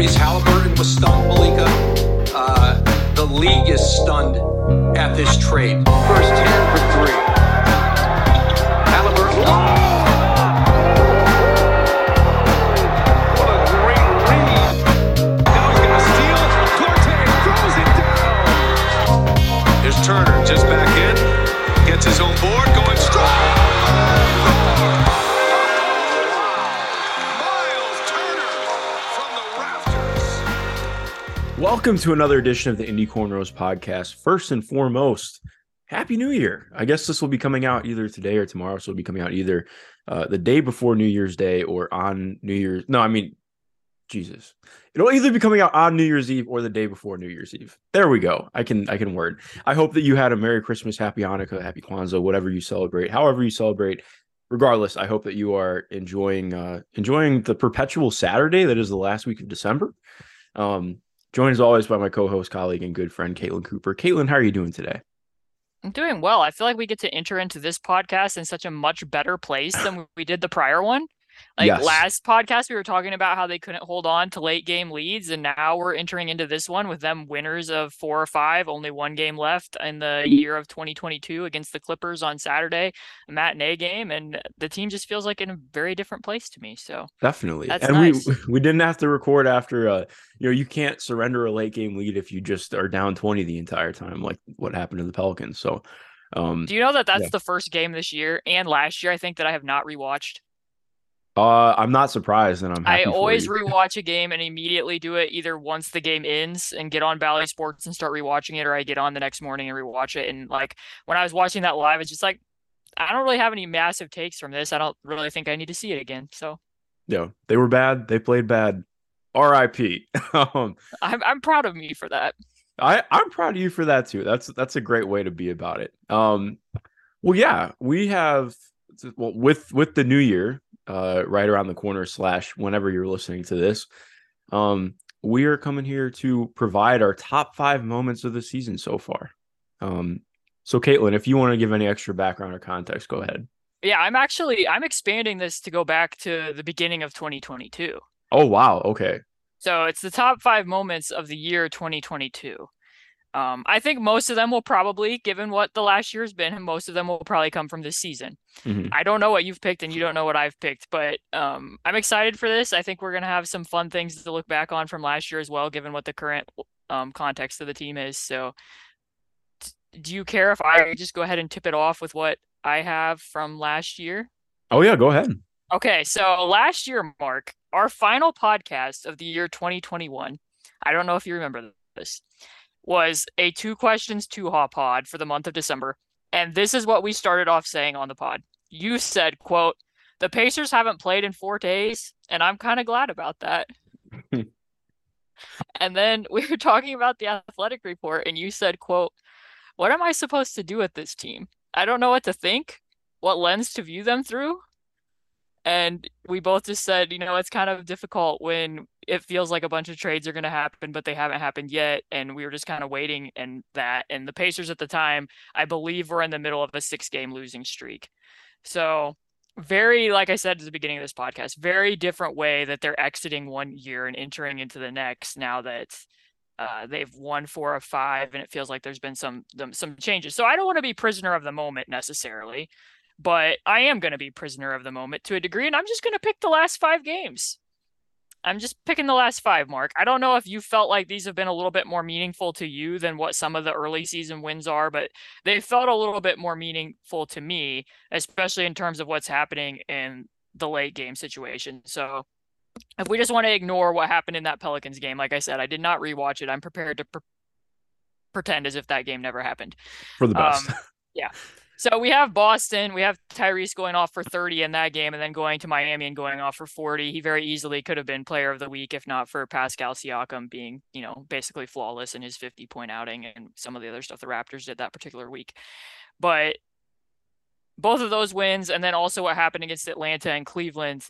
Tyrese Haliburton was stunned, Malika. Uh, the league is stunned at this trade. First 10 for three. Haliburton. What a great. Now he's going to steal. Throws it down. Turner just back in. Gets his own board, going strong. Welcome to another edition of the Indy Cornrows podcast. First and foremost, Happy New Year. I guess this will be coming out either today or tomorrow. So it'll be coming out either uh, the day before New Year's Day or on New Year's. No, I mean, Jesus. It'll either be coming out on New Year's Eve or the day before New Year's Eve. There we go. I can I can word. I hope that you had a Merry Christmas, Happy Hanukkah, Happy Kwanzaa, whatever you celebrate, however you celebrate. Regardless, I hope that you are enjoying uh enjoying the perpetual Saturday that is the last week of December. Um, joined as always by my co-host, colleague, and good friend Caitlin Cooper. Caitlin, how are you doing today? I'm doing well. I feel like we get to enter into this podcast in such a much better place than we did the prior one. Like Yes. last podcast, we were talking about how they couldn't hold on to late game leads, and now we're entering into this one with them winners of four or five, only one game left in the year of 2022 against the Clippers on Saturday, a matinee game, and the team just feels like in a very different place to me. So Definitely. And nice. we we didn't have to record after uh you know, you can't surrender a late game lead if you just are down 20 the entire time, like what happened to the Pelicans. So um do you know that that's Yeah. the first game this year and last year? I think that I have not rewatched. Uh I'm not surprised and I'm I for always rewatch a game and immediately do it either once the game ends and get on Bally Sports and start rewatching it, or I get on the next morning and rewatch it. And like when I was watching that live, it's just like I don't really have any massive takes from this. I don't really think I need to see it again. So Yeah, they were bad, they played bad. RIP. um I'm I'm proud of me for that. I I'm proud of you for that too. That's that's a great way to be about it. Um, well, yeah, we have well with with the new year uh right around the corner slash whenever you're listening to this, um, we are coming here to provide our top five moments of the season so far. Um, so Caitlin, if you want to give any extra background or context, go ahead. Yeah, I'm actually I'm expanding this to go back to the beginning of 2022. Oh wow, okay, So it's the top five moments of the year 2022. Um, I think most of them will probably, given what the last year's been, most of them will probably come from this season. Mhm. I don't know what you've picked and you don't know what I've picked, but um, I'm excited for this. I think we're going to have some fun things to look back on from last year as well, given what the current um, context of the team is. So, t- do you care if I just go ahead and tip it off with what I have from last year? Oh yeah, go ahead. Okay, so last year, Mark, our final podcast of the year 2021, I don't know if you remember this, was a two questions, two hop pod for the month of December. And this is what we started off saying on the pod. You said, quote, the Pacers haven't played in four days, and I'm kind of glad about that. and then we were talking about the athletic report, and you said, quote, what am I supposed to do with this team? I don't know what to think, what lens to view them through. And we both just said, you know, it's kind of difficult when it feels like a bunch of trades are going to happen, but they haven't happened yet. And we were just kind of waiting and that. And the Pacers at the time, I believe, were in the middle of a six game losing streak. So, very, like I said at the beginning of this podcast, very different way that they're exiting one year and entering into the next now that uh, they've won four of five and it feels like there's been some some changes. So I don't want to be prisoner of the moment necessarily but I am going to be prisoner of the moment to a degree, and I'm just going to pick the last five games. I'm just picking the last five, Mark. I don't know if you felt like these have been a little bit more meaningful to you than what some of the early season wins are, but they felt a little bit more meaningful to me, especially in terms of what's happening in the late game situation. So if we just want to ignore what happened in that Pelicans game, like I said, I did not rewatch it. I'm prepared to pre- pretend as if that game never happened. For the best. Um, yeah. So we have Boston. We have Tyrese going off for 30 in that game and then going to Miami and going off for 40. He very easily could have been player of the week if not for Pascal Siakam being, you know, basically flawless in his 50 point outing and some of the other stuff the Raptors did that particular week. But both of those wins and then also what happened against Atlanta and Cleveland,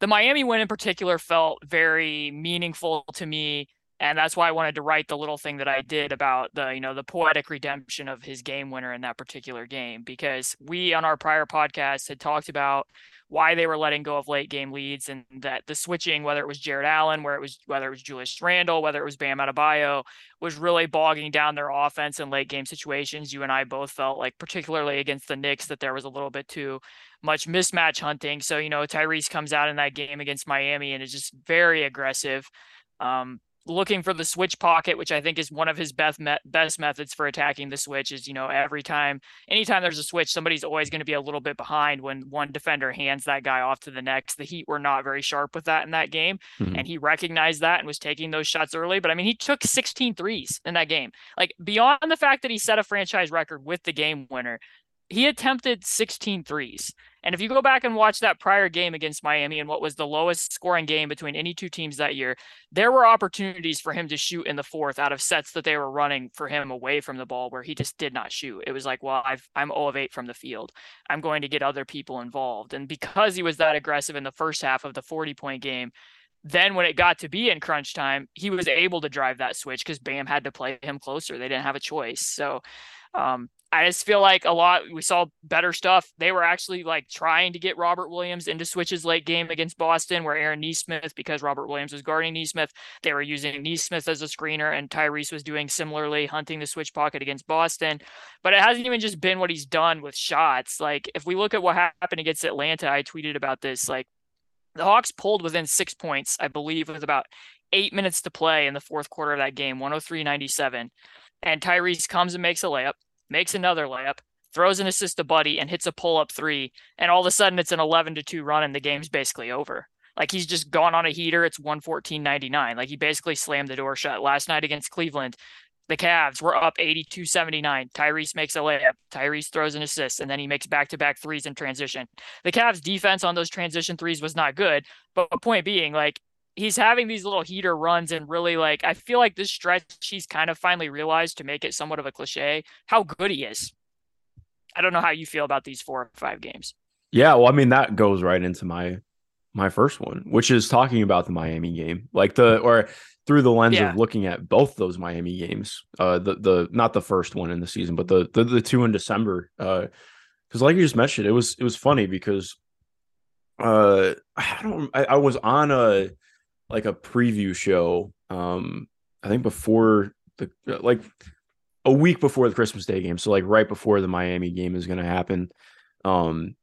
the Miami win in particular felt very meaningful to me And that's why I wanted to write the little thing that I did about the, you know, the poetic redemption of his game winner in that particular game because we on our prior podcast had talked about why they were letting go of late game leads and that the switching, whether it was Jarrett Allen, where it was whether it was Julius Randle, whether it was Bam Adebayo, was really bogging down their offense in late game situations. You and I both felt like, particularly against the Knicks, that there was a little bit too much mismatch hunting. So, you know, Tyrese comes out in that game against Miami and is just very aggressive. Um, looking for the switch pocket, which I think is one of his best me- best methods for attacking the switch. Is you know every time, anytime there's a switch, somebody's always going to be a little bit behind when one defender hands that guy off to the next. The Heat were not very sharp with that in that game, mm-hmm. and he recognized that and was taking those shots early. But I mean, he took 16 threes in that game. Like beyond the fact that he set a franchise record with the game winner, he attempted 16 threes. And if you go back and watch that prior game against Miami and what was the lowest scoring game between any two teams that year, there were opportunities for him to shoot in the fourth out of sets that they were running for him away from the ball where he just did not shoot. It was like, well, I've, I'm 0 of 8 from the field. I'm going to get other people involved. And because he was that aggressive in the first half of the 40 point game, then when it got to be in crunch time, he was able to drive that switch because Bam had to play him closer. They didn't have a choice. So um, I just feel like a lot we saw better stuff. They were actually like trying to get Robert Williams into switches late game against Boston, where Aaron Nesmith, because Robert Williams was guarding Nesmith, they were using Nesmith as a screener, and Tyrese was doing similarly, hunting the switch pocket against Boston. But it hasn't even just been what he's done with shots. Like if we look at what happened against Atlanta, I tweeted about this. Like the Hawks pulled within six points, I believe, with about eight minutes to play in the fourth quarter of that game, 103 97. And Tyrese comes and makes a layup makes another layup, throws an assist to Buddy, and hits a pull up three. And all of a sudden, it's an 11 to 2 run, and the game's basically over. Like he's just gone on a heater. It's 114.99. Like he basically slammed the door shut. Last night against Cleveland, the Cavs were up 82 79. Tyrese makes a layup. Tyrese throws an assist, and then he makes back to back threes in transition. The Cavs defense on those transition threes was not good. But point being, like, he's having these little heater runs and really like I feel like this stretch he's kind of finally realized to make it somewhat of a cliche how good he is. I don't know how you feel about these four or five games. Yeah, well, I mean that goes right into my my first one, which is talking about the Miami game, like the or through the lens yeah. of looking at both those Miami games. Uh, the the not the first one in the season, but the the, the two in December. Uh, because like you just mentioned, it was it was funny because uh I don't I, I was on a like a preview show. Um, I think before the like a week before the Christmas Day game, so like right before the Miami game is going to happen. Um,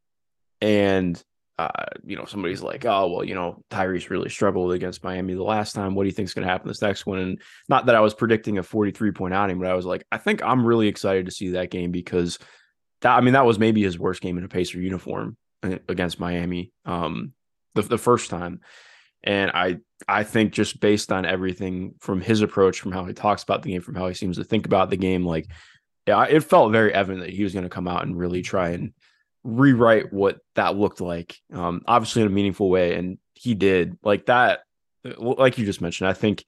and uh, you know, somebody's like, oh well, you know, Tyrese really struggled against Miami the last time. What do you think is going to happen this next one? And not that I was predicting a 43 point outing, but I was like, I think I'm really excited to see that game because that I mean that was maybe his worst game in a Pacer uniform uh, against Miami. Um, the the first time. And I I think just based on everything from his approach, from how he talks about the game, from how he seems to think about the game, like yeah, it felt very evident that he was going to come out and really try and rewrite what that looked like. Um, obviously in a meaningful way, and he did. Like that, like you just mentioned, I think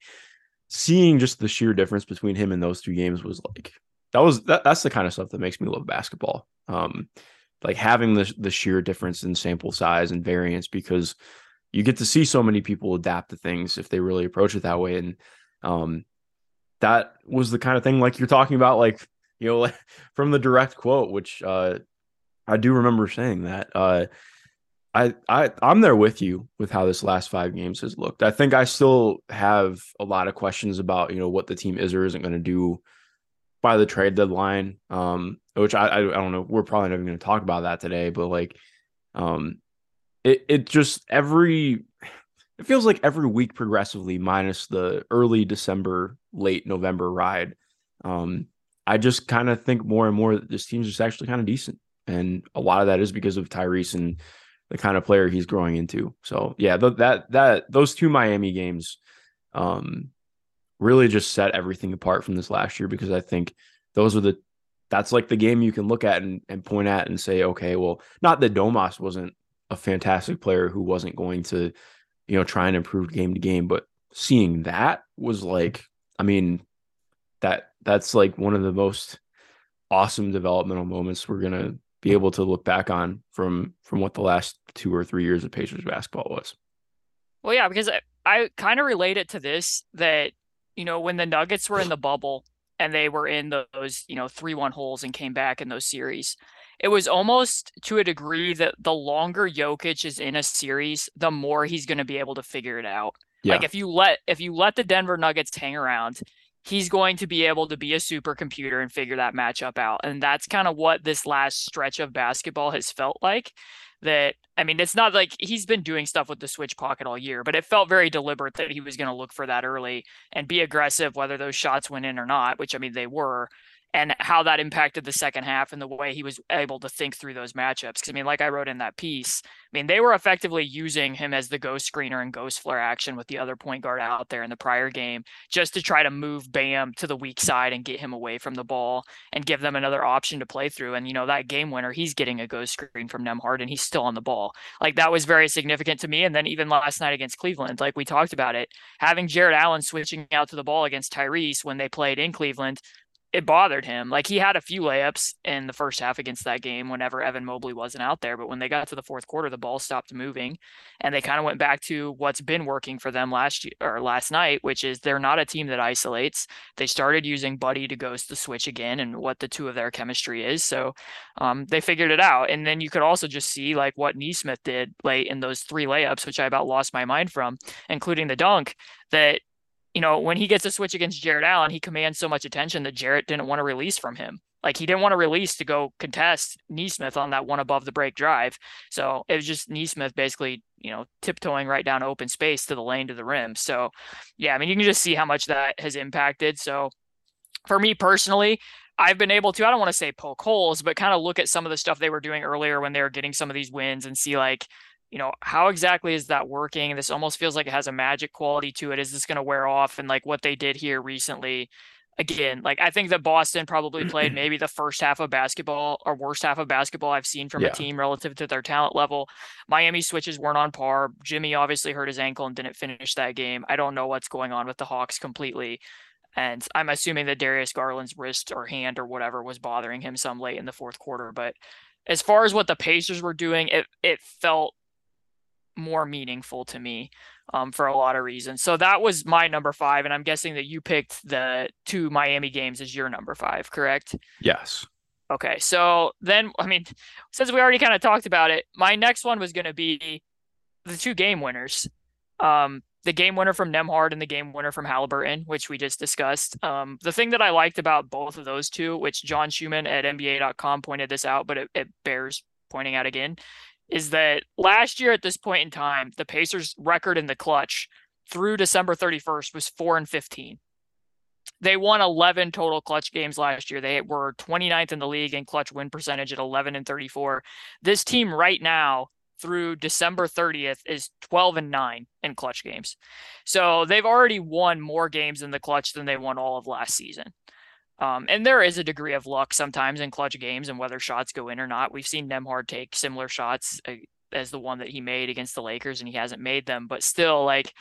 seeing just the sheer difference between him and those two games was like that was that, that's the kind of stuff that makes me love basketball. Um, like having the the sheer difference in sample size and variance because you get to see so many people adapt to things if they really approach it that way. And um, that was the kind of thing like you're talking about, like, you know, like, from the direct quote, which uh, I do remember saying that. Uh, I, I I'm there with you with how this last five games has looked. I think I still have a lot of questions about you know what the team is or isn't going to do by the trade deadline. Um, which I, I, don't know. We're probably never going to talk about that today, but like, um, it it just every it feels like every week progressively minus the early December, late November ride. Um, I just kind of think more and more that this team's just actually kind of decent. And a lot of that is because of Tyrese and the kind of player he's growing into. So yeah, th- that that those two Miami games um really just set everything apart from this last year because I think those are the that's like the game you can look at and, and point at and say, okay, well, not that Domas wasn't a fantastic player who wasn't going to, you know, try and improve game to game. But seeing that was like, I mean, that that's like one of the most awesome developmental moments we're gonna be able to look back on from from what the last two or three years of Pacers basketball was. Well, yeah, because I, I kind of relate it to this that you know, when the Nuggets were in the bubble and they were in those, you know, 3 1 holes and came back in those series, it was almost to a degree that the longer Jokic is in a series, the more he's going to be able to figure it out. Yeah. Like if you let if you let the Denver Nuggets hang around, he's going to be able to be a supercomputer and figure that matchup out. And that's kind of what this last stretch of basketball has felt like. That I mean, it's not like he's been doing stuff with the switch pocket all year, but it felt very deliberate that he was going to look for that early and be aggressive, whether those shots went in or not, which I mean, they were and how that impacted the second half and the way he was able to think through those matchups. Because I mean, like I wrote in that piece, I mean, they were effectively using him as the ghost screener and ghost flare action with the other point guard out there in the prior game just to try to move Bam to the weak side and get him away from the ball and give them another option to play through. And, you know, that game winner, he's getting a ghost screen from Nembhard and he's still on the ball. Like that was very significant to me. And then even last night against Cleveland, like we talked about it, having Jarrett Allen switching out to the ball against Tyrese when they played in Cleveland it bothered him. Like he had a few layups in the first half against that game whenever Evan Mobley wasn't out there. But when they got to the fourth quarter, the ball stopped moving and they kind of went back to what's been working for them last year or last night, which is they're not a team that isolates. They started using Buddy to ghost the switch again and what the two of their chemistry is. So um, they figured it out. And then you could also just see like what Nesmith did late in those three layups, which I about lost my mind from, including the dunk that you know, when he gets a switch against Jarrett Allen, he commands so much attention that Jarrett didn't want to release from him. Like he didn't want to release to go contest Nesmith on that one above the break drive. So it was just Nesmith basically, you know, tiptoeing right down open space to the lane to the rim. So yeah, I mean, you can just see how much that has impacted. So for me personally, I've been able to, I don't want to say poke holes, but kind of look at some of the stuff they were doing earlier when they were getting some of these wins and see like, you know, how exactly is that working? This almost feels like it has a magic quality to it. Is this going to wear off? And like what they did here recently, again, like I think that Boston probably played maybe the first half of basketball or worst half of basketball I've seen from Yeah. a team relative to their talent level. Miami switches weren't on par. Jimmy obviously hurt his ankle and didn't finish that game. I don't know what's going on with the Hawks completely. And I'm assuming that Darius Garland's wrist or hand or whatever was bothering him some late in the fourth quarter. But as far as what the Pacers were doing, it it felt more meaningful to me um, for a lot of reasons. So that was my number five, and I'm guessing that you picked the two Miami games as your number five, correct? Yes. Okay, so then I mean, since we already kind of talked about it, my next one was going to be the two game winners. Um, the game winner from Nembhard and the game winner from Haliburton, which we just discussed. Um, the thing that I liked about both of those two, which John Schumann at NBA.com pointed this out, but it, it bears pointing out again, is that last year at this point in time, the Pacers' record in the clutch through December 31st was 4 and 15. They won 11 total clutch games last year. They were 29th in the league in clutch win percentage at 11 and 34. This team right now through December 30th is 12 and 9 in clutch games. So they've already won more games in the clutch than they won all of last season. Um, and there is a degree of luck sometimes in clutch games and whether shots go in or not. We've seen Nembhard take similar shots uh, as the one that he made against the Lakers and he hasn't made them, but still like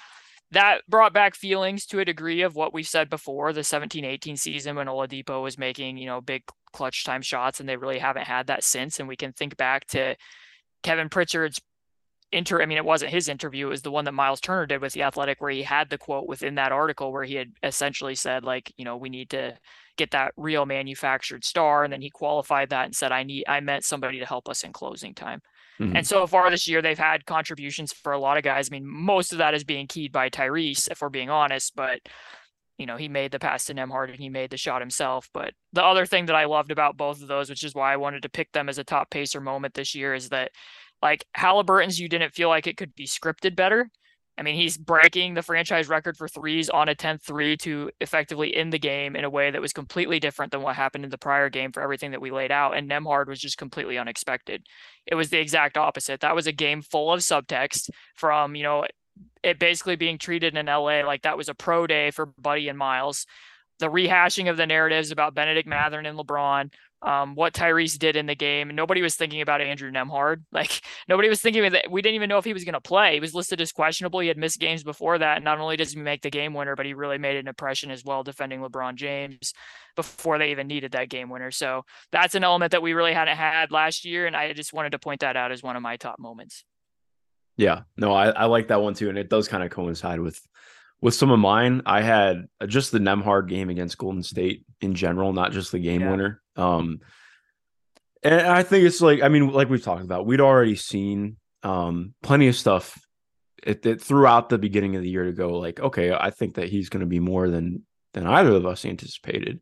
that brought back feelings to a degree of what we've said before the 17 18 season when Oladipo was making, you know, big clutch time shots and they really haven't had that since. And we can think back to Kevin Pritchard's inter I mean it wasn't his interview, it was the one that Miles Turner did with the Athletic where he had the quote within that article where he had essentially said like, you know, we need to get that real manufactured star and then he qualified that and said I need I meant somebody to help us in closing time. Mhm. And so far this year, they've had contributions for a lot of guys. I mean, most of that is being keyed by Tyrese, if we're being honest, but you know, he made the pass to Nembhard and he made the shot himself. But the other thing that I loved about both of those, which is why I wanted to pick them as a top pacer moment this year, is that like Haliburton's, you didn't feel like it could be scripted better. I mean, he's breaking the franchise record for threes on a 10th three to effectively end the game in a way that was completely different than what happened in the prior game for everything that we laid out. And Nembhard was just completely unexpected. It was the exact opposite. That was a game full of subtext from, you know, it basically being treated in LA like that was a pro day for Buddy and Miles. The rehashing of the narratives about Bennedict Mathurin and LeBron, um, what Tyrese did in the game. Nobody was thinking about Andrew Nembhard. Like nobody was thinking that we didn't even know if he was going to play. He was listed as questionable. He had missed games before that. Not only does he make the game winner, but he really made an impression as well defending LeBron James before they even needed that game winner. So that's an element that we really hadn't had last year. And I just wanted to point that out as one of my top moments. Yeah, no, I, I like that one too, and it does kind of coincide with with some of mine, I had just the Nembhard game against Golden State in general, not just the game Yeah. winner. Um, and I think it's like, I mean, like we've talked about, we'd already seen um plenty of stuff it, it throughout the beginning of the year to go like, okay, I think that he's going to be more than than either of us anticipated.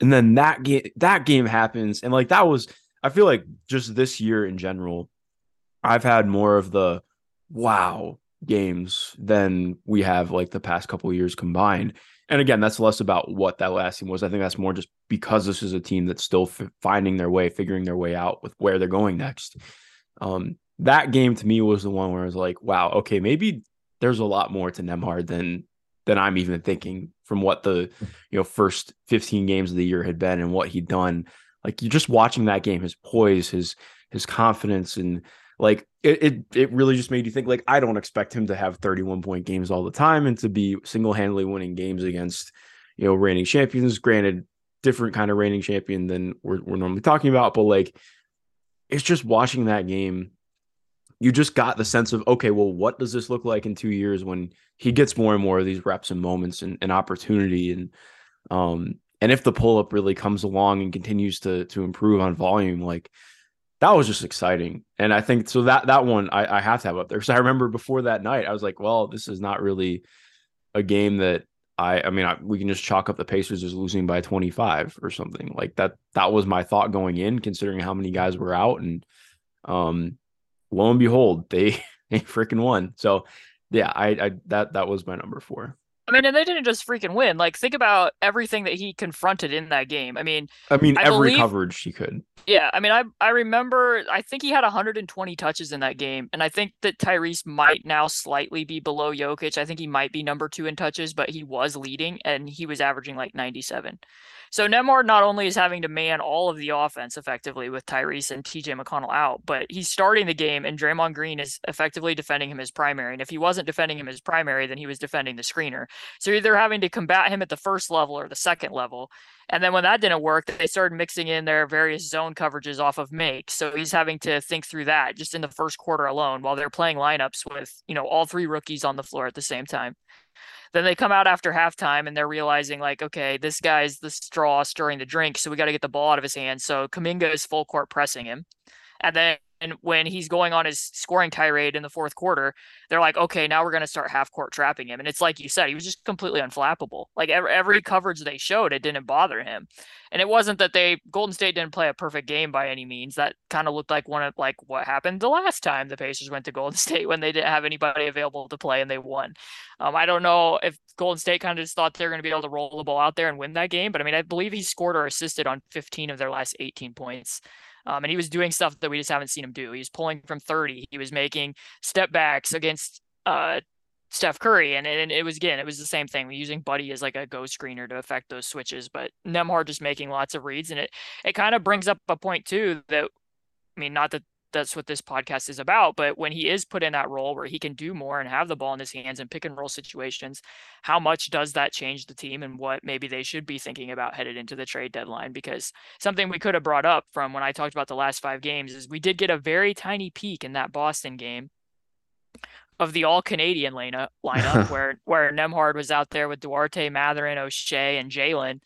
And then that game, that game happens, and like that was, I feel like just this year in general, I've had more of the wow games than we have like the past couple years combined. And again, that's less about what that last team was. I think that's more just because this is a team that's still f- finding their way, figuring their way out with where they're going next. Um, that game to me was the one where I was like, wow, okay, maybe there's a lot more to Nembhard than than I'm even thinking from what the you know first 15 games of the year had been and what he'd done. Like you're just watching that game, his poise, his his confidence, and like it, it it really just made you think like I don't expect him to have 31 point games all the time and to be single handedly winning games against you know reigning champions. Granted, different kind of reigning champion than we're, we're normally talking about, but like it's just watching that game. You just got the sense of okay, well, what does this look like in two years when he gets more and more of these reps and moments and, and opportunity and um and if the pull up really comes along and continues to to improve on volume, like that was just exciting. And I think so that that one I, I have to have up there because I remember before that night I was like, well, this is not really a game that I I mean I, we can just chalk up the Pacers as losing by 25 or something like that. That was my thought going in, considering how many guys were out, and um, lo and behold, they they freaking won. So yeah, I I that that was my number four. I mean, and they didn't just freaking win. Like, think about everything that he confronted in that game. I mean, I mean, I every believe- coverage he could. Yeah, I mean, I I remember. I think he had 120 touches in that game, and I think that Tyrese might now slightly be below Jokic. I think he might be number two in touches, but he was leading, and he was averaging like 97. So Nembhard not only is having to man all of the offense effectively with Tyrese and TJ McConnell out, but he's starting the game, and Draymond Green is effectively defending him as primary. And if he wasn't defending him as primary, then he was defending the screener. So you're either having to combat him at the first level or the second level. And then when that didn't work, they started mixing in their various zone coverages off of make. So he's having to think through that just in the first quarter alone while they're playing lineups with, you know, all three rookies on the floor at the same time. Then they come out after halftime and they're realizing like, okay, this guy's the straw stirring the drink, so we got to get the ball out of his hands. So Kuminga is full court pressing him. And then and when he's going on his scoring tirade in the fourth quarter, they're like, okay, now we're going to start half court trapping him. And it's like you said, he was just completely unflappable. Like every, every coverage they showed, it didn't bother him. And it wasn't that they Golden State didn't play a perfect game by any means. That kind of looked like one of like what happened the last time the Pacers went to Golden State when they didn't have anybody available to play and they won. Um, I don't know if Golden State kind of just thought they're going to be able to roll the ball out there and win that game, but I mean, I believe he scored or assisted on 15 of their last 18 points. Um, and he was doing stuff that we just haven't seen him do. He was pulling from 30. He was making step backs against uh, Steph Curry. And, and it was, again, it was the same thing. We're using Buddy as like a go screener to affect those switches, but Nembhard just making lots of reads. And it, it kind of brings up a point too that, I mean, not that that's what this podcast is about, but when he is put in that role where he can do more and have the ball in his hands and pick and roll situations, how much does that change the team and what maybe they should be thinking about headed into the trade deadline? Because something we could have brought up from when I talked about the last five games is we did get a very tiny peek in that Boston game of the all Canadian uh, lineup, lineup where where Nembhard was out there with Duarte, Mathurin, Oshae, and Jalen.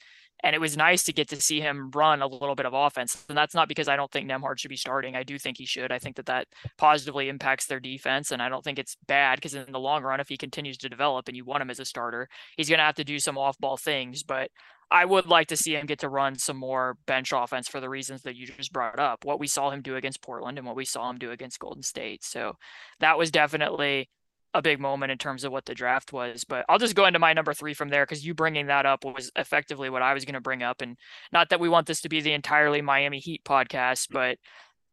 And it was nice to get to see him run a little bit of offense. And that's not because I don't think Nembhard should be starting. I do think he should. I think that that positively impacts their defense. And I don't think it's bad because in the long run, if he continues to develop and you want him as a starter, he's going to have to do some off ball things. But I would like to see him get to run some more bench offense for the reasons that you just brought up. What we saw him do against Portland and what we saw him do against Golden State. So that was definitely a big moment in terms of what the draft was. But I'll just go into my number three from there because you bringing that up was effectively what I was going to bring up. And not that we want this to be the entirely Miami Heat podcast, mm-hmm. but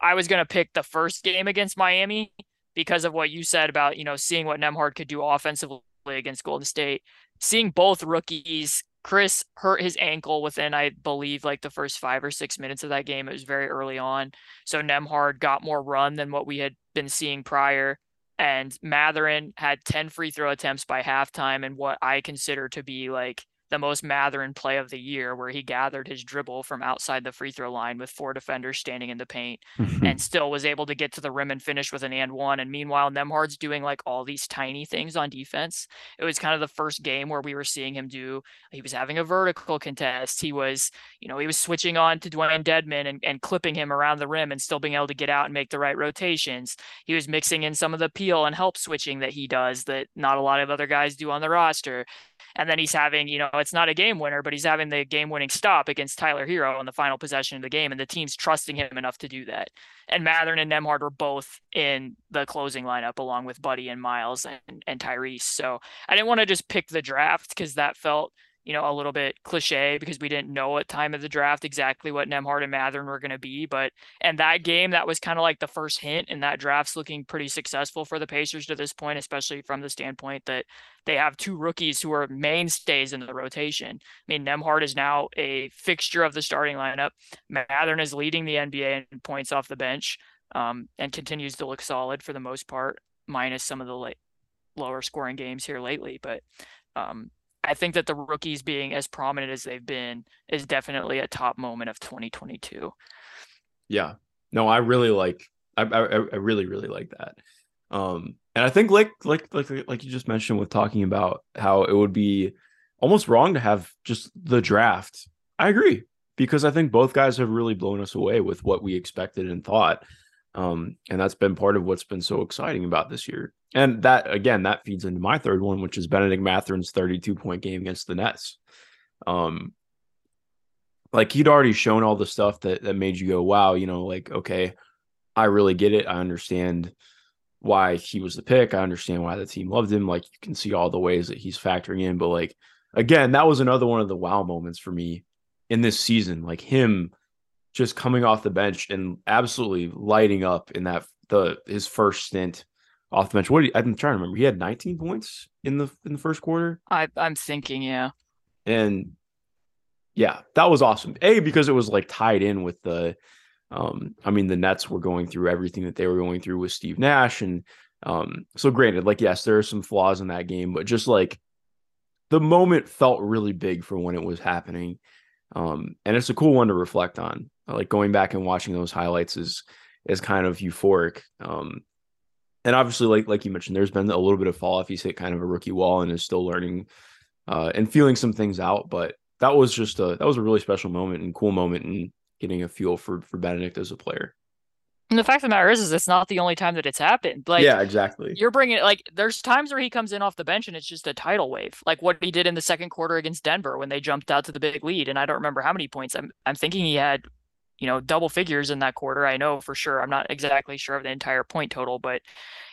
I was going to pick the first game against Miami because of what you said about, you know, seeing what Nembhard could do offensively against Golden State, seeing both rookies. Chris hurt his ankle within, I believe, like the first five or six minutes of that game. It was very early on. So Nembhard got more run than what we had been seeing prior and Mathurin had 10 free throw attempts by halftime and what I consider to be like the most Mathurin play of the year, where he gathered his dribble from outside the free throw line with four defenders standing in the paint mm-hmm. and still was able to get to the rim and finish with an and one. And meanwhile, Nembhard's doing like all these tiny things on defense. It was kind of the first game where we were seeing him do, he was having a vertical contest. He was, you know, he was switching on to Dewayne Dedmon and, and clipping him around the rim and still being able to get out and make the right rotations. He was mixing in some of the peel and help switching that he does that not a lot of other guys do on the roster. And then he's having, you know, it's not a game winner, but he's having the game winning stop against Tyler Herro on the final possession of the game. And the team's trusting him enough to do that. And Mathurin and Nembhard were both in the closing lineup along with Buddy and Miles and, and Tyrese. So I didn't want to just pick the draft because that felt you know, a little bit cliche because we didn't know at time of the draft exactly what Nembhard and Mathurin were going to be. But and that game, that was kind of like the first hint, and that draft's looking pretty successful for the Pacers to this point, especially from the standpoint that they have two rookies who are mainstays in the rotation. I mean, Nembhard is now a fixture of the starting lineup. Mathurin is leading the NBA in points off the bench um, and continues to look solid for the most part, minus some of the late, lower scoring games here lately. But um, I think that the rookies being as prominent as they've been is definitely a top moment of 2022. Yeah. No, I really like I I, I really really like that. Um and I think like like like like you just mentioned with talking about how it would be almost wrong to have just the draft. I agree because I think both guys have really blown us away with what we expected and thought. Um, and that's been part of what's been so exciting about this year. And that again, that feeds into my third one, which is Bennedict Mathurin's 32 point game against the Nets. Um, like he'd already shown all the stuff that that made you go, wow, you know, like, okay, I really get it. I understand why he was the pick. I understand why the team loved him. Like you can see all the ways that he's factoring in. But like again, that was another one of the wow moments for me in this season. Like him just coming off the bench and absolutely lighting up in that the his first stint off the bench. What you, I'm trying to remember. He had 19 points in the in the first quarter. I I'm thinking, yeah. And yeah, that was awesome. A because it was like tied in with the um I mean the Nets were going through everything that they were going through with Steve Nash and um so granted like yes, there are some flaws in that game, but just like the moment felt really big for when it was happening. Um and it's a cool one to reflect on. Like going back and watching those highlights is is kind of euphoric. Um and obviously, like like you mentioned, there's been a little bit of fall off. He's hit kind of a rookie wall and is still learning uh, and feeling some things out. But that was just a that was a really special moment and cool moment and getting a feel for for Bennedict as a player. And the fact of the matter is, is it's not the only time that it's happened. Like, yeah, exactly. You're bringing it like there's times where he comes in off the bench and it's just a tidal wave, like what he did in the second quarter against Denver when they jumped out to the big lead. And I don't remember how many points. I'm I'm thinking he had you know, double figures in that quarter. I know for sure. I'm not exactly sure of the entire point total, but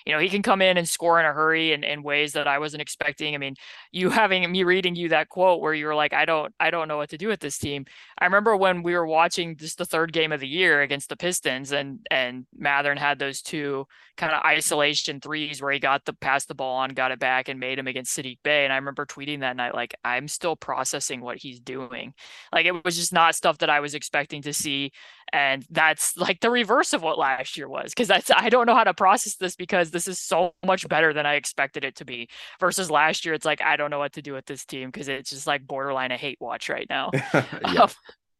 you know, he can come in and score in a hurry and in ways that I wasn't expecting. I mean, you having me reading you that quote where you were like, I don't, I don't know what to do with this team. I remember when we were watching just the third game of the year against the Pistons and, and Mathurin had those two kind of isolation threes where he got the pass the ball on, got it back and made him against Saddiq Bey. And I remember tweeting that night, like, I'm still processing what he's doing. Like, it was just not stuff that I was expecting to see and that's like the reverse of what last year was because that's i don't know how to process this because this is so much better than i expected it to be versus last year it's like i don't know what to do with this team because it's just like borderline a hate watch right now yeah. um,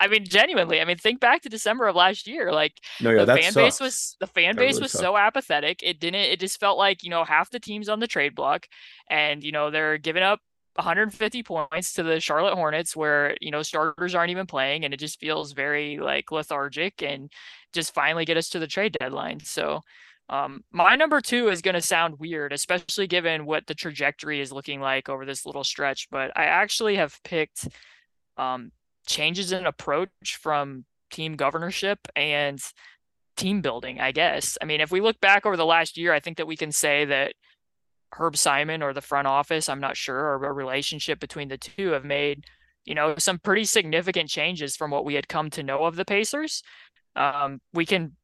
I mean, genuinely. I mean, think back to December of last year. Like no, yeah, the fan sucks. base was the fan that base really was sucked. so apathetic. It didn't. It just felt like you know half the teams on the trade block, and you know they're giving up 150 points to the Charlotte Hornets where, you know, starters aren't even playing and it just feels very like lethargic and just finally get us to the trade deadline. So, um, my number two is going to sound weird, especially given what the trajectory is looking like over this little stretch. But I actually have picked um, changes in approach from team governorship and team building, I guess. I mean, if we look back over the last year, I think that we can say that Herb Simon or the front office, I'm not sure, or a relationship between the two have made, you know, some pretty significant changes from what we had come to know of the Pacers. Um, we can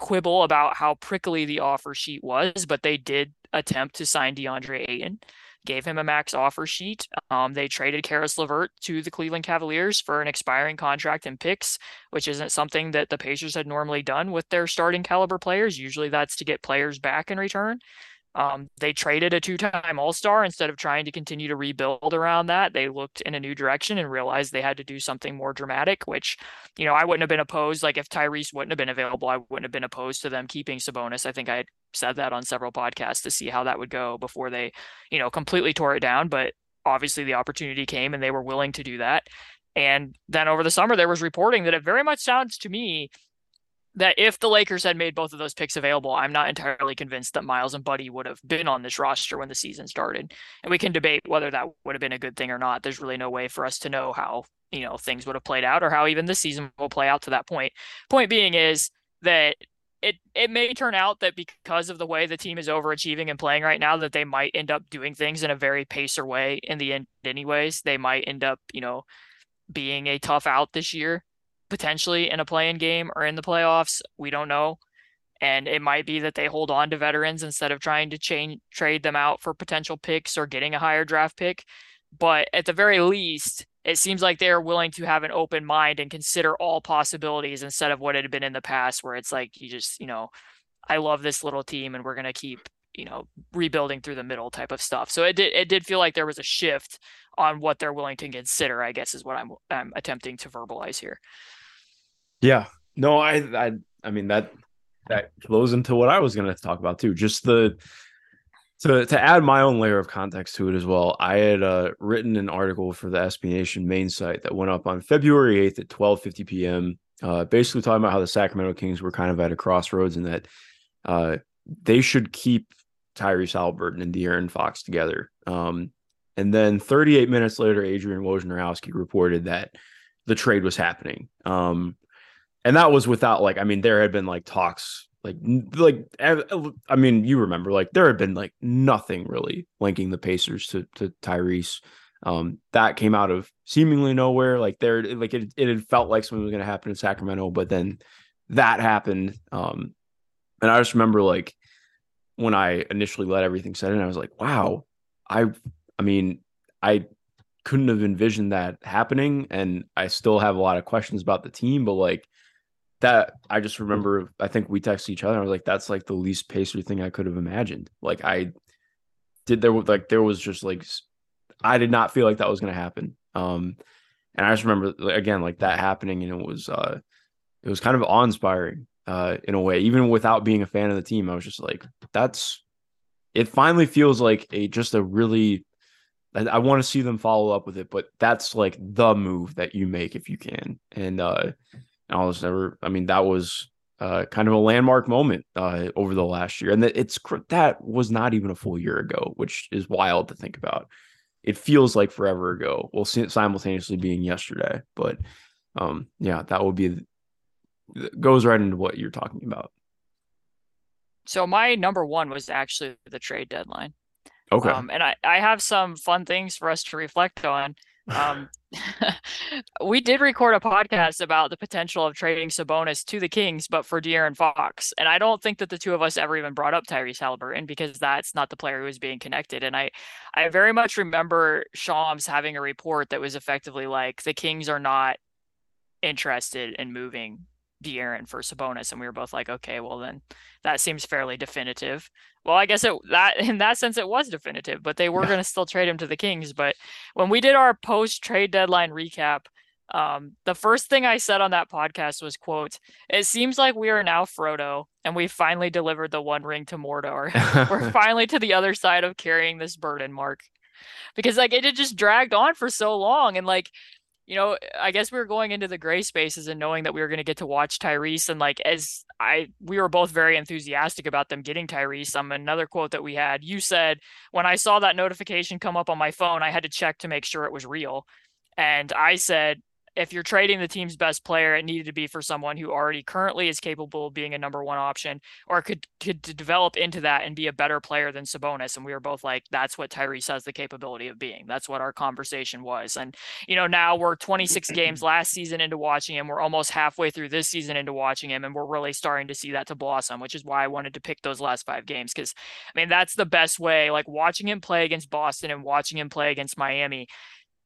quibble about how prickly the offer sheet was, but they did attempt to sign DeAndre Ayton, gave him a max offer sheet. Um, they traded Caris LeVert to the Cleveland Cavaliers for an expiring contract and picks, which isn't something that the Pacers had normally done with their starting caliber players. Usually that's to get players back in return. Um, they traded a two-time All-Star instead of trying to continue to rebuild around that. They looked in a new direction and realized they had to do something more dramatic, which, you know, I wouldn't have been opposed. Like if Tyrese wouldn't have been available, I wouldn't have been opposed to them keeping Sabonis. I think I said that on several podcasts to see how that would go before they, you know, completely tore it down. But obviously the opportunity came and they were willing to do that. And then over the summer, there was reporting that it very much sounds to me that if the Lakers had made both of those picks available, I'm not entirely convinced that Miles and Buddy would have been on this roster when the season started. And we can debate whether that would have been a good thing or not. There's really no way for us to know how, you know, things would have played out or how even this season will play out to that point. Point being is that it it may turn out that because of the way the team is overachieving and playing right now that they might end up doing things in a very pacer way in the end anyways. They might end up, you know, being a tough out this year potentially in a playing game or in the playoffs. We don't know. And it might be that they hold on to veterans instead of trying to change trade them out for potential picks or getting a higher draft pick. But at the very least, it seems like they are willing to have an open mind and consider all possibilities instead of what it had been in the past, where it's like you just, you know, I love this little team and we're gonna keep, you know, rebuilding through the middle type of stuff. So it did it did feel like there was a shift on what they're willing to consider, I guess is what I'm I'm attempting to verbalize here. Yeah. No, I I I mean that that flows into what I was going to talk about too. Just the to to add my own layer of context to it as well. I had uh, written an article for the SB Nation main site that went up on February 8th at 12:50 p.m. Uh, basically talking about how the Sacramento Kings were kind of at a crossroads and that uh, they should keep Tyrese Haliburton and De'Aaron Fox together. Um, and then 38 minutes later, Adrian Wojnarowski reported that the trade was happening. Um, and that was without like, I mean, there had been like talks, like, like I mean, you remember, like there had been like nothing really linking the Pacers to to Tyrese. Um, that came out of seemingly nowhere. Like there, like it, it had felt like something was going to happen in Sacramento, but then that happened. Um, and I just remember like when I initially let everything set in, I was like, wow, I, I mean, I couldn't have envisioned that happening, and I still have a lot of questions about the team, but like that I just remember I think we texted each other. I was like, that's like the least pacer thing I could have imagined. Like I did there was like there was just like I did not feel like that was gonna happen. Um and I just remember again like that happening and it was uh it was kind of awe inspiring uh in a way. Even without being a fan of the team, I was just like, that's it finally feels like a just a really I, I want to see them follow up with it, but that's like the move that you make if you can. And uh and all this ever. I mean, that was uh, kind of a landmark moment uh, over the last year, and that it's that was not even a full year ago, which is wild to think about. It feels like forever ago. Well, simultaneously being yesterday, but um, yeah, that would be goes right into what you're talking about. So my number one was actually the trade deadline. Okay. Um, and I, I have some fun things for us to reflect on. Um, we did record a podcast about the potential of trading Sabonis to the Kings, but for De'Aaron Fox. And I don't think that the two of us ever even brought up Tyrese Haliburton because that's not the player who was being connected. And I, I very much remember Shams having a report that was effectively like the Kings are not interested in moving De'Aaron for Sabonis, and we were both like, okay, well then that seems fairly definitive. Well, I guess it that in that sense it was definitive, but they were going to still trade him to the Kings. But when we did our post trade deadline recap, um, the first thing I said on that podcast was, "quote It seems like we are now Frodo, and we finally delivered the One Ring to Mordor. we're finally to the other side of carrying this burden." Mark, because like it had just dragged on for so long, and like you know, I guess we were going into the gray spaces and knowing that we were going to get to watch Tyrese. And like, as I, we were both very enthusiastic about them getting Tyrese. Um, another quote that we had, you said, when I saw that notification come up on my phone, I had to check to make sure it was real. And I said, if you're trading the team's best player, it needed to be for someone who already currently is capable of being a number one option or could could develop into that and be a better player than Sabonis. And we were both like, that's what Tyrese has the capability of being. That's what our conversation was. And you know, now we're 26 games last season into watching him. We're almost halfway through this season into watching him, and we're really starting to see that to blossom, which is why I wanted to pick those last five games. Cause I mean, that's the best way, like watching him play against Boston and watching him play against Miami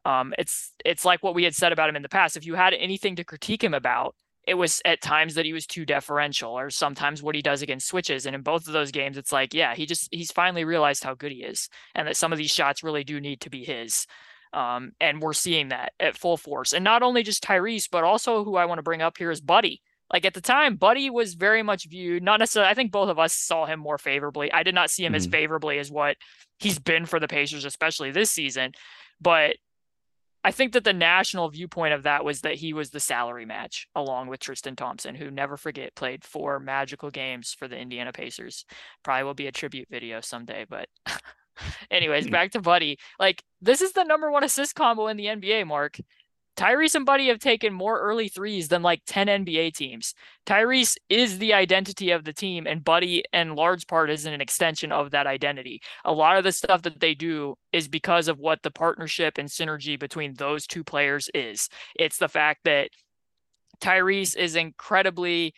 um, it's it's like what we had said about him in the past. If you had anything to critique him about, it was at times that he was too deferential or sometimes what he does against switches. And in both of those games it's like yeah he just he's finally realized how good he is and that some of these shots really do need to be his. Um, and we're seeing that at full force. And not only just tyrese but also who i want to bring up here is buddy. Like at the time buddy was very much viewed not necessarily i think both of us saw him more favorably. I did not see him mm-hmm. as favorably as what he's been for the pacers especially this season. But I think that the national viewpoint of that was that he was the salary match along with Tristan Thompson, who never forget played four magical games for the Indiana Pacers. Probably will be a tribute video someday, but anyways, hmm. back to Buddy. Like this is the number one assist combo in the NBA, Mark. Tyrese and Buddy have taken more early threes than like 10 NBA teams. Tyrese is the identity of the team, and Buddy, in large part, is an extension of that identity. A lot of the stuff that they do is because of what the partnership and synergy between those two players is. It's the fact that Tyrese is incredibly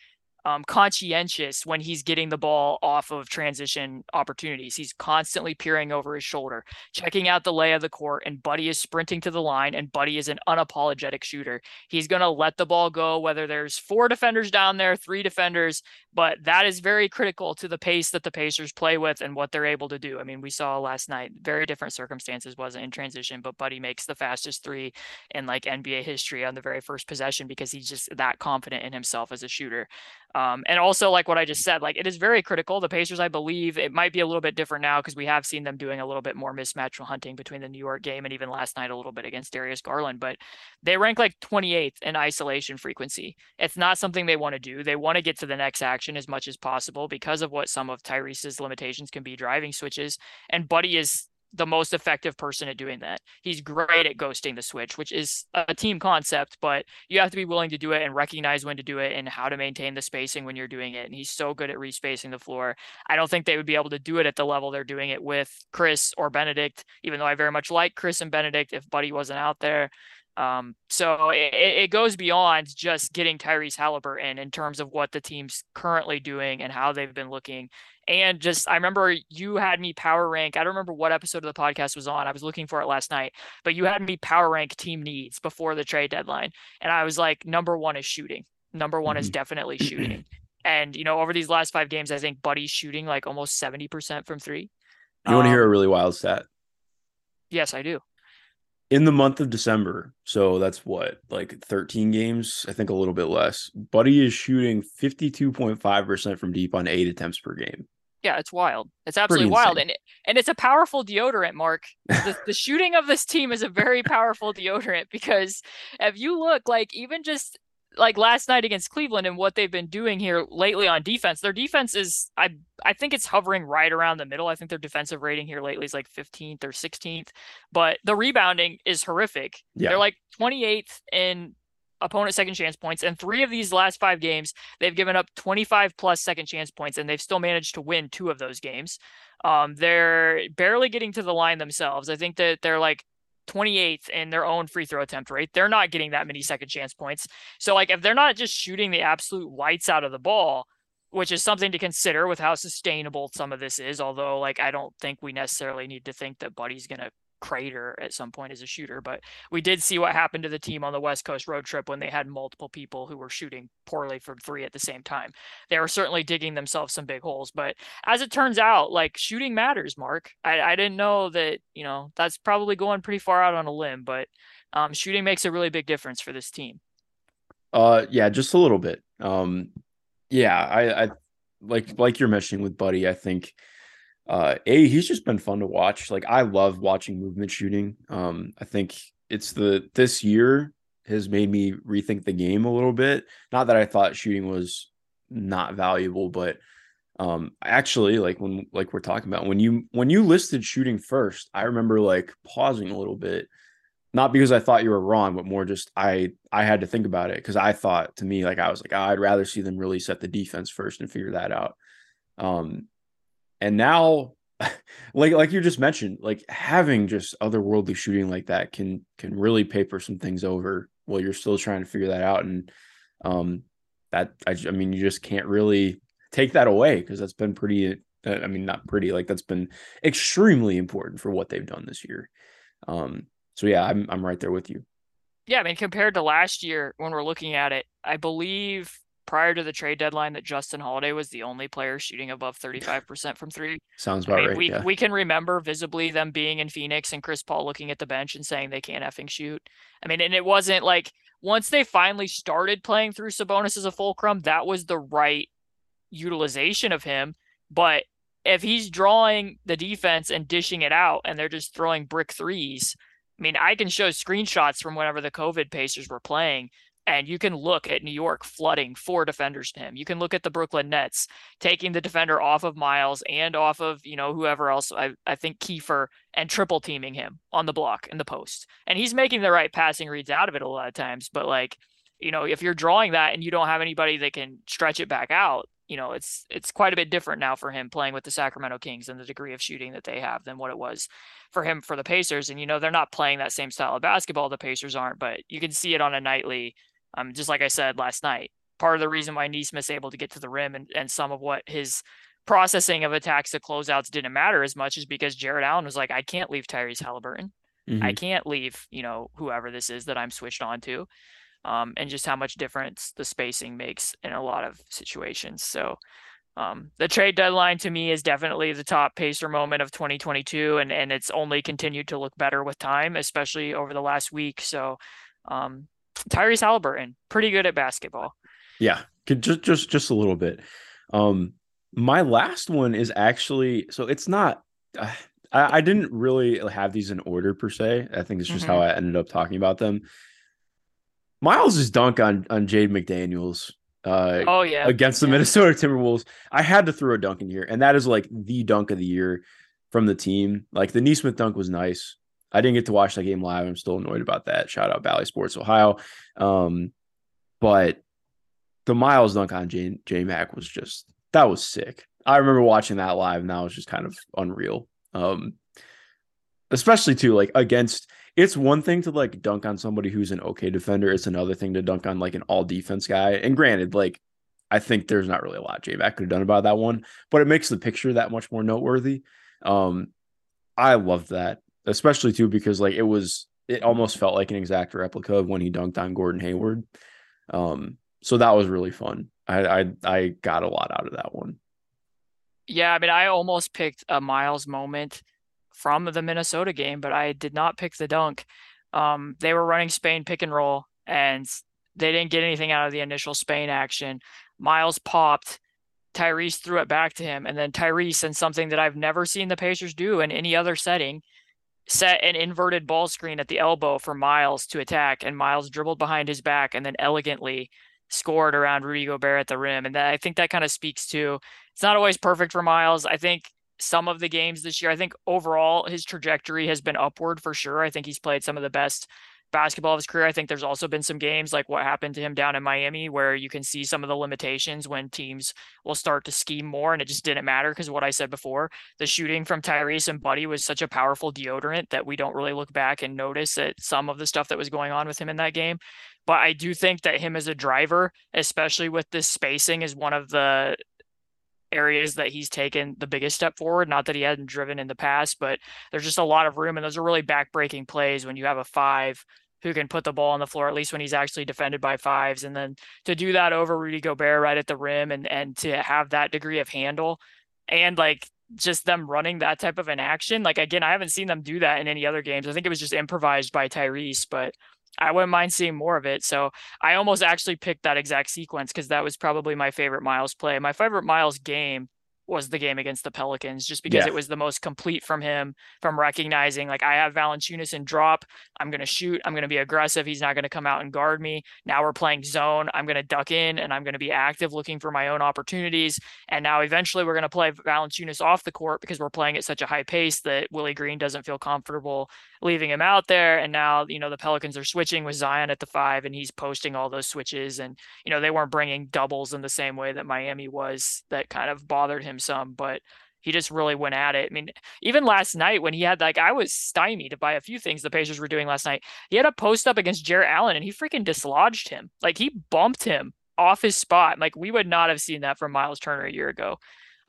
um, conscientious when he's getting the ball off of transition opportunities. He's constantly peering over his shoulder, checking out the lay of the court, and Buddy is sprinting to the line, and Buddy is an unapologetic shooter. He's going to let the ball go, whether there's four defenders down there, three defenders, but that is very critical to the pace that the Pacers play with and what they're able to do. I mean, we saw last night, very different circumstances, wasn't in transition, but Buddy makes the fastest three in like NBA history on the very first possession because he's just that confident in himself as a shooter. Um, and also, like what I just said, like it is very critical. The Pacers, I believe, it might be a little bit different now because we have seen them doing a little bit more mismatch hunting between the New York game and even last night a little bit against Darius Garland. But they rank like 28th in isolation frequency. It's not something they want to do. They want to get to the next action as much as possible because of what some of Tyrese's limitations can be driving switches. And Buddy is the most effective person at doing that. He's great at ghosting the switch, which is a team concept, but you have to be willing to do it and recognize when to do it and how to maintain the spacing when you're doing it. And he's so good at respacing the floor. I don't think they would be able to do it at the level they're doing it with Chris or Bennedict, even though I very much like Chris and Bennedict if Buddy wasn't out there. Um, so it, it goes beyond just getting Tyrese Haliburton in terms of what the team's currently doing and how they've been looking. And just, I remember you had me power rank. I don't remember what episode of the podcast was on. I was looking for it last night, but you had me power rank team needs before the trade deadline. And I was like, number one is shooting. Number one mm-hmm. is definitely shooting. And, you know, over these last five games, I think Buddy's shooting like almost 70% from three. You want to hear a um, really wild stat? Yes, I do in the month of December, so that's what, like 13 games, I think a little bit less. Buddy is shooting 52.5% from deep on eight attempts per game. Yeah, it's wild. It's absolutely wild. And and it's a powerful deodorant, Mark. The, the shooting of this team is a very powerful deodorant because if you look like even just like last night against Cleveland and what they've been doing here lately on defense. Their defense is I I think it's hovering right around the middle. I think their defensive rating here lately is like 15th or 16th, but the rebounding is horrific. Yeah. They're like 28th in opponent second chance points and three of these last 5 games they've given up 25 plus second chance points and they've still managed to win two of those games. Um, they're barely getting to the line themselves. I think that they're like 28th in their own free throw attempt rate. They're not getting that many second chance points. So like if they're not just shooting the absolute whites out of the ball, which is something to consider with how sustainable some of this is, although like I don't think we necessarily need to think that Buddy's going to crater at some point as a shooter. But we did see what happened to the team on the West Coast road trip when they had multiple people who were shooting poorly from three at the same time. They were certainly digging themselves some big holes. But as it turns out, like shooting matters, Mark. I, I didn't know that, you know, that's probably going pretty far out on a limb, but um, shooting makes a really big difference for this team. Uh, yeah, just a little bit. Um, yeah, I, I like like you're mentioning with Buddy. I think uh a he's just been fun to watch. Like i love watching movement shooting. Um i think it's the this year has made me rethink the game a little bit. Not that i thought shooting was not valuable but um actually like when like we're talking about when you when you listed shooting first i remember like pausing a little bit. Not because i thought you were wrong but more just i i had to think about it because i thought to me like i was like oh, i'd rather see them really set the defense first and figure that out. Um and now, like like you just mentioned, like having just otherworldly shooting like that can can really paper some things over while you're still trying to figure that out. And um, that I, I mean, you just can't really take that away because that's been pretty. Uh, I mean, not pretty. Like that's been extremely important for what they've done this year. Um, so yeah, I'm I'm right there with you. Yeah, I mean, compared to last year when we're looking at it, I believe prior to the trade deadline that Justin Holiday was the only player shooting above 35% from three. Sounds about I mean, right. we yeah. we can remember visibly them being in Phoenix and Chris Paul looking at the bench and saying they can't effing shoot. I mean, and it wasn't like once they finally started playing through Sabonis as a fulcrum, that was the right utilization of him. But if he's drawing the defense and dishing it out and they're just throwing brick threes, I mean, I can show screenshots from whenever the COVID Pacers were playing and you can look at New York flooding four defenders to him. You can look at the Brooklyn Nets taking the defender off of Miles and off of, you know, whoever else, I, I think Keifer, and triple teaming him on the block in the post. And he's making the right passing reads out of it a lot of times. But like, you know, if you're drawing that and you don't have anybody that can stretch it back out, you know, it's it's quite a bit different now for him playing with the Sacramento Kings and the degree of shooting that they have than what it was for him for the Pacers. And you know, they're not playing that same style of basketball. The Pacers aren't, but you can see it on a nightly um, just like I said last night, part of the reason why Nesmith's able to get to the rim and, and some of what his processing of attacks to closeouts didn't matter as much is because Jarrett Allen was like, I can't leave Tyrese Haliburton. Mhm. I can't leave, you know, whoever this is that I'm switched on to. Um, and just how much difference the spacing makes in a lot of situations. So um, the trade deadline to me is definitely the top pacer moment of 2022, and and it's only continued to look better with time, especially over the last week. So um, Tyrese Haliburton, pretty good at basketball. Yeah, just just just a little bit. Um, my last one is actually so it's not. Uh, I, I didn't really have these in order per se. I think it's just how I ended up talking about them. Miles' is dunk on on Jaden McDaniels uh, Oh yeah, against the Yeah. Minnesota Timberwolves. I had to throw a dunk in here, and that is like the dunk of the year from the team. Like the Nesmith dunk was nice. I didn't get to watch that game live. I'm still annoyed about that. Shout out Bally Sports Ohio. Um, but the Miles dunk on J J Mac was just that was sick. I remember watching that live, and that was just kind of unreal. Um, especially too like against. It's one thing to like dunk on somebody who's an okay defender. It's another thing to dunk on like an all defense guy. And granted, like I think there's not really a lot J Mac could have done about that one, but it makes the picture that much more noteworthy. Um, I love that, especially too because like it was it almost felt like an exact replica of when he dunked on Gordon Hayward. Um, so that was really fun. I I, I got a lot out of that one. Yeah, I mean, I almost picked a Miles moment from the Minnesota game, but I did not pick the dunk. Um, they were running Spain pick and roll, and they didn't get anything out of the initial Spain action. Miles popped. Tyrese threw it back to him, and then Tyrese, and something that I've never seen the Pacers do in any other setting, set an inverted ball screen at the elbow for Miles to attack, and Miles dribbled behind his back and then elegantly scored around Rudy Gobert at the rim. And that, I think that kind of speaks to it's not always perfect for Miles. I think some of the games this year, I think overall his trajectory has been upward for sure. I think he's played some of the best basketball of his career. I think there's also been some games like what happened to him down in Miami where you can see some of the limitations when teams will start to scheme more and it just didn't matter because what I said before, the shooting from Tyrese and Buddy was such a powerful deodorant that we don't really look back and notice that some of the stuff that was going on with him in that game. But I do think that him as a driver, especially with this spacing, is one of the areas that he's taken the biggest step forward. Not that he hadn't driven in the past, but there's just a lot of room. And those are really backbreaking plays when you have a five who can put the ball on the floor, at least when he's actually defended by fives. And then to do that over Rudy Gobert right at the rim and, and to have that degree of handle and like just them running that type of an action. Like, again, I haven't seen them do that in any other games. I think it was just improvised by Tyrese, but I wouldn't mind seeing more of it. So I almost actually picked that exact sequence because that was probably my favorite Miles play. My favorite Miles game was the game against the Pelicans, just because Yeah. it was the most complete from him, from recognizing like I have Valanciunas in drop. I'm gonna shoot. I'm gonna be aggressive. He's not gonna come out and guard me. Now we're playing zone. I'm gonna duck in and I'm gonna be active, looking for my own opportunities. And now eventually we're gonna play Valanciunas off the court because we're playing at such a high pace that Willie Green doesn't feel comfortable leaving him out there. And now, you know, the Pelicans are switching with Zion at the five and he's posting all those switches. And, you know, they weren't bringing doubles in the same way that Miami was that kind of bothered him some, but he just really went at it. I mean, even last night when he had like, I was stymied by a few things the Pacers were doing last night. He had a post up against Jarrett Allen and he freaking dislodged him. Like he bumped him off his spot. Like we would not have seen that from Miles Turner a year ago.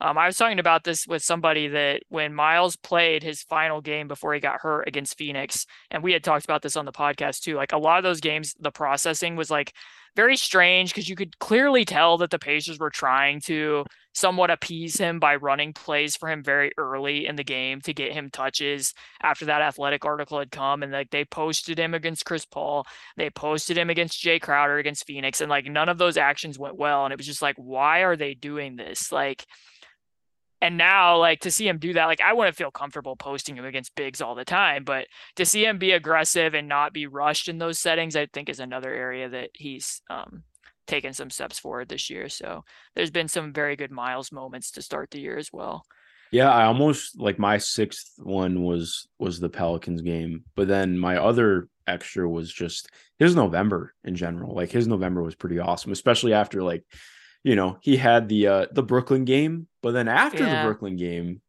Um, I was talking about this with somebody that when Miles played his final game before he got hurt against Phoenix, and we had talked about this on the podcast too. Like a lot of those games, the processing was like very strange because you could clearly tell that the Pacers were trying to somewhat appease him by running plays for him very early in the game to get him touches after that athletic article had come and like they posted him against Chris Paul they posted him against Jae Crowder against Phoenix and like none of those actions went well and it was just like why are they doing this like and now, like to see him do that, like I wouldn't feel comfortable posting him against bigs all the time, but to see him be aggressive and not be rushed in those settings, I think is another area that he's um, taken some steps forward this year. So there's been some very good Miles moments to start the year as well. Yeah, I almost like my sixth one was was the Pelicans game, but then my other extra was just his November in general. Like his November was pretty awesome, especially after like you know, he had the uh the Brooklyn game, but then after yeah. the Brooklyn game,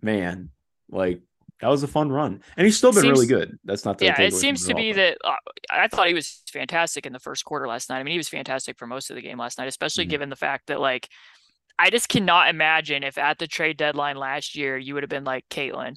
man, like that was a fun run, and he's still been seems, really good. That's not the yeah. It seems to be that uh, I thought he was fantastic in the first quarter last night. I mean, he was fantastic for most of the game last night, especially mm-hmm. given the fact that like I just cannot imagine if at the trade deadline last year you would have been like Caitlin.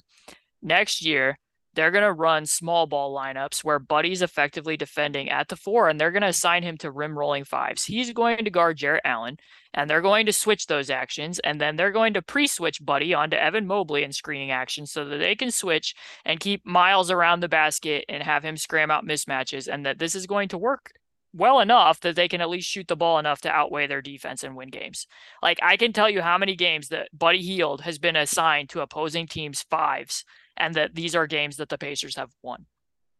Next year, they're going to run small ball lineups where Buddy's effectively defending at the four, and they're going to assign him to rim rolling fives. He's going to guard Jarrett Allen, and they're going to switch those actions, and then they're going to pre switch Buddy onto Evan Mobley in screening action so that they can switch and keep Miles around the basket and have him scram out mismatches, and that this is going to work well enough that they can at least shoot the ball enough to outweigh their defense and win games. Like I can tell you how many games that Buddy Hield has been assigned to opposing teams fives and that these are games that the Pacers have won.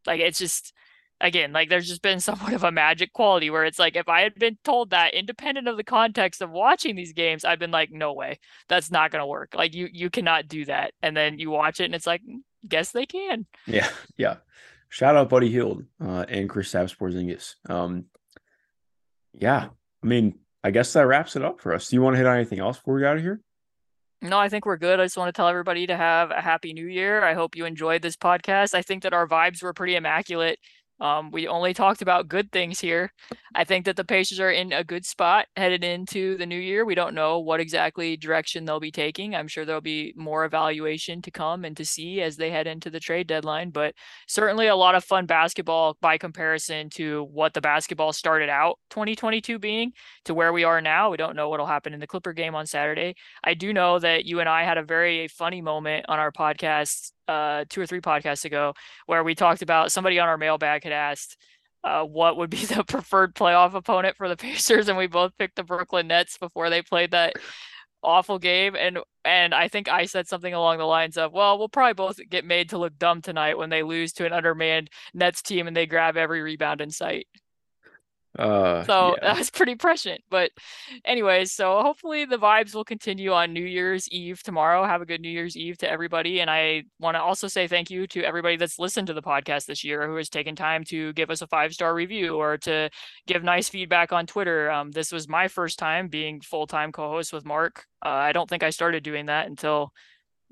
Like it's just again, like there's just been somewhat of a magic quality where it's like if I had been told that independent of the context of watching these games, I've been like, no way, that's not gonna work. Like you you cannot do that. And then you watch it and it's like, mm, guess they can. Yeah, yeah. Shout out Buddy Hield uh, and Kristaps Porzingis. Um, yeah, I mean, I guess that wraps it up for us. Do you want to hit on anything else before we get out of here? No, I think we're good. I just want to tell everybody to have a happy new year. I hope you enjoyed this podcast. I think that our vibes were pretty immaculate. Um, we only talked about good things here. I think that the Pacers are in a good spot headed into the new year. We don't know what exactly direction they'll be taking. I'm sure there'll be more evaluation to come and to see as they head into the trade deadline, but certainly a lot of fun basketball by comparison to what the basketball started out 2022 being to where we are now. We don't know what'll happen in the Clipper game on Saturday. I do know that you and I had a very funny moment on our podcast uh, two or three podcasts ago where we talked about somebody on our mailbag had asked uh, what would be the preferred playoff opponent for the Pacers, and we both picked the Brooklyn Nets before they played that awful game and and I think I said something along the lines of, well, we'll probably both get made to look dumb tonight when they lose to an undermanned Nets team and they grab every rebound in sight. Uh, so yeah. that's pretty prescient. But, anyways, so hopefully the vibes will continue on New Year's Eve tomorrow. Have a good New Year's Eve to everybody. And I want to also say thank you to everybody that's listened to the podcast this year who has taken time to give us a five star review or to give nice feedback on Twitter. Um, this was my first time being full time co host with Mark. Uh, I don't think I started doing that until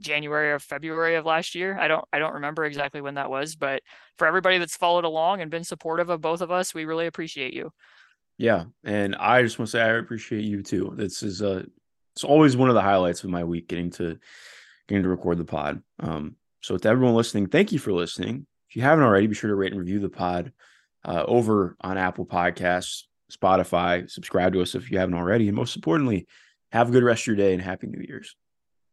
January or February of last year. I don't I don't remember exactly when that was, but for everybody that's followed along and been supportive of both of us, we really appreciate you. Yeah, and I just want to say I appreciate you too. This is a it's always one of the highlights of my week getting to getting to record the pod. Um, so to everyone listening, thank you for listening. If you haven't already, be sure to rate and review the pod uh, over on Apple Podcasts, Spotify. Subscribe to us if you haven't already, and most importantly, have a good rest of your day and happy New Year's.